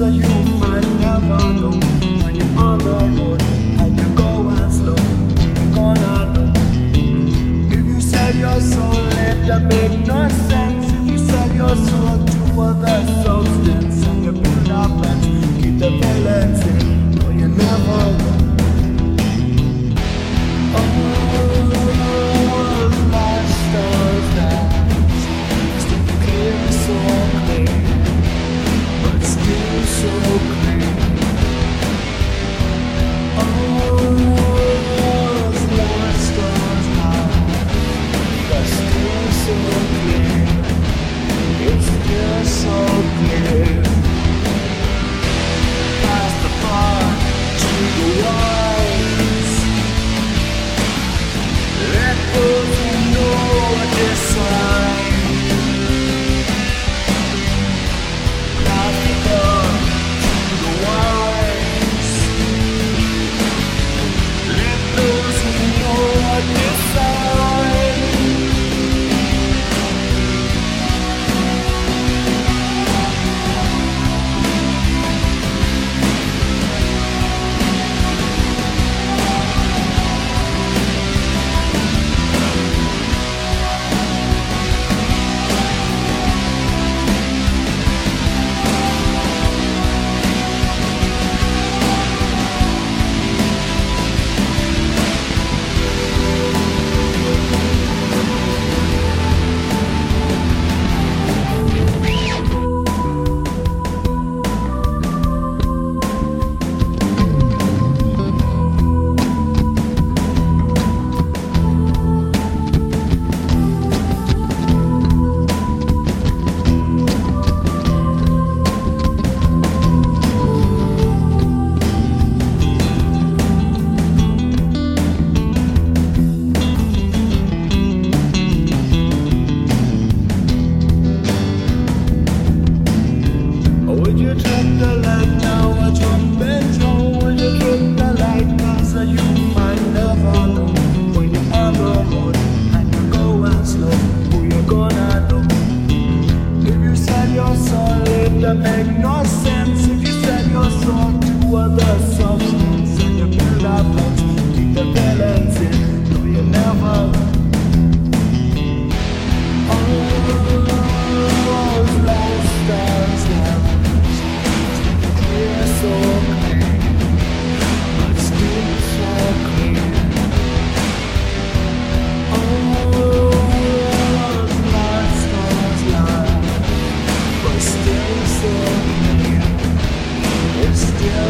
answer you might never know When you're on the road, slow You're gonna know. If you sell your soul, it make no sense If you sell your soul to others fly the magnosia.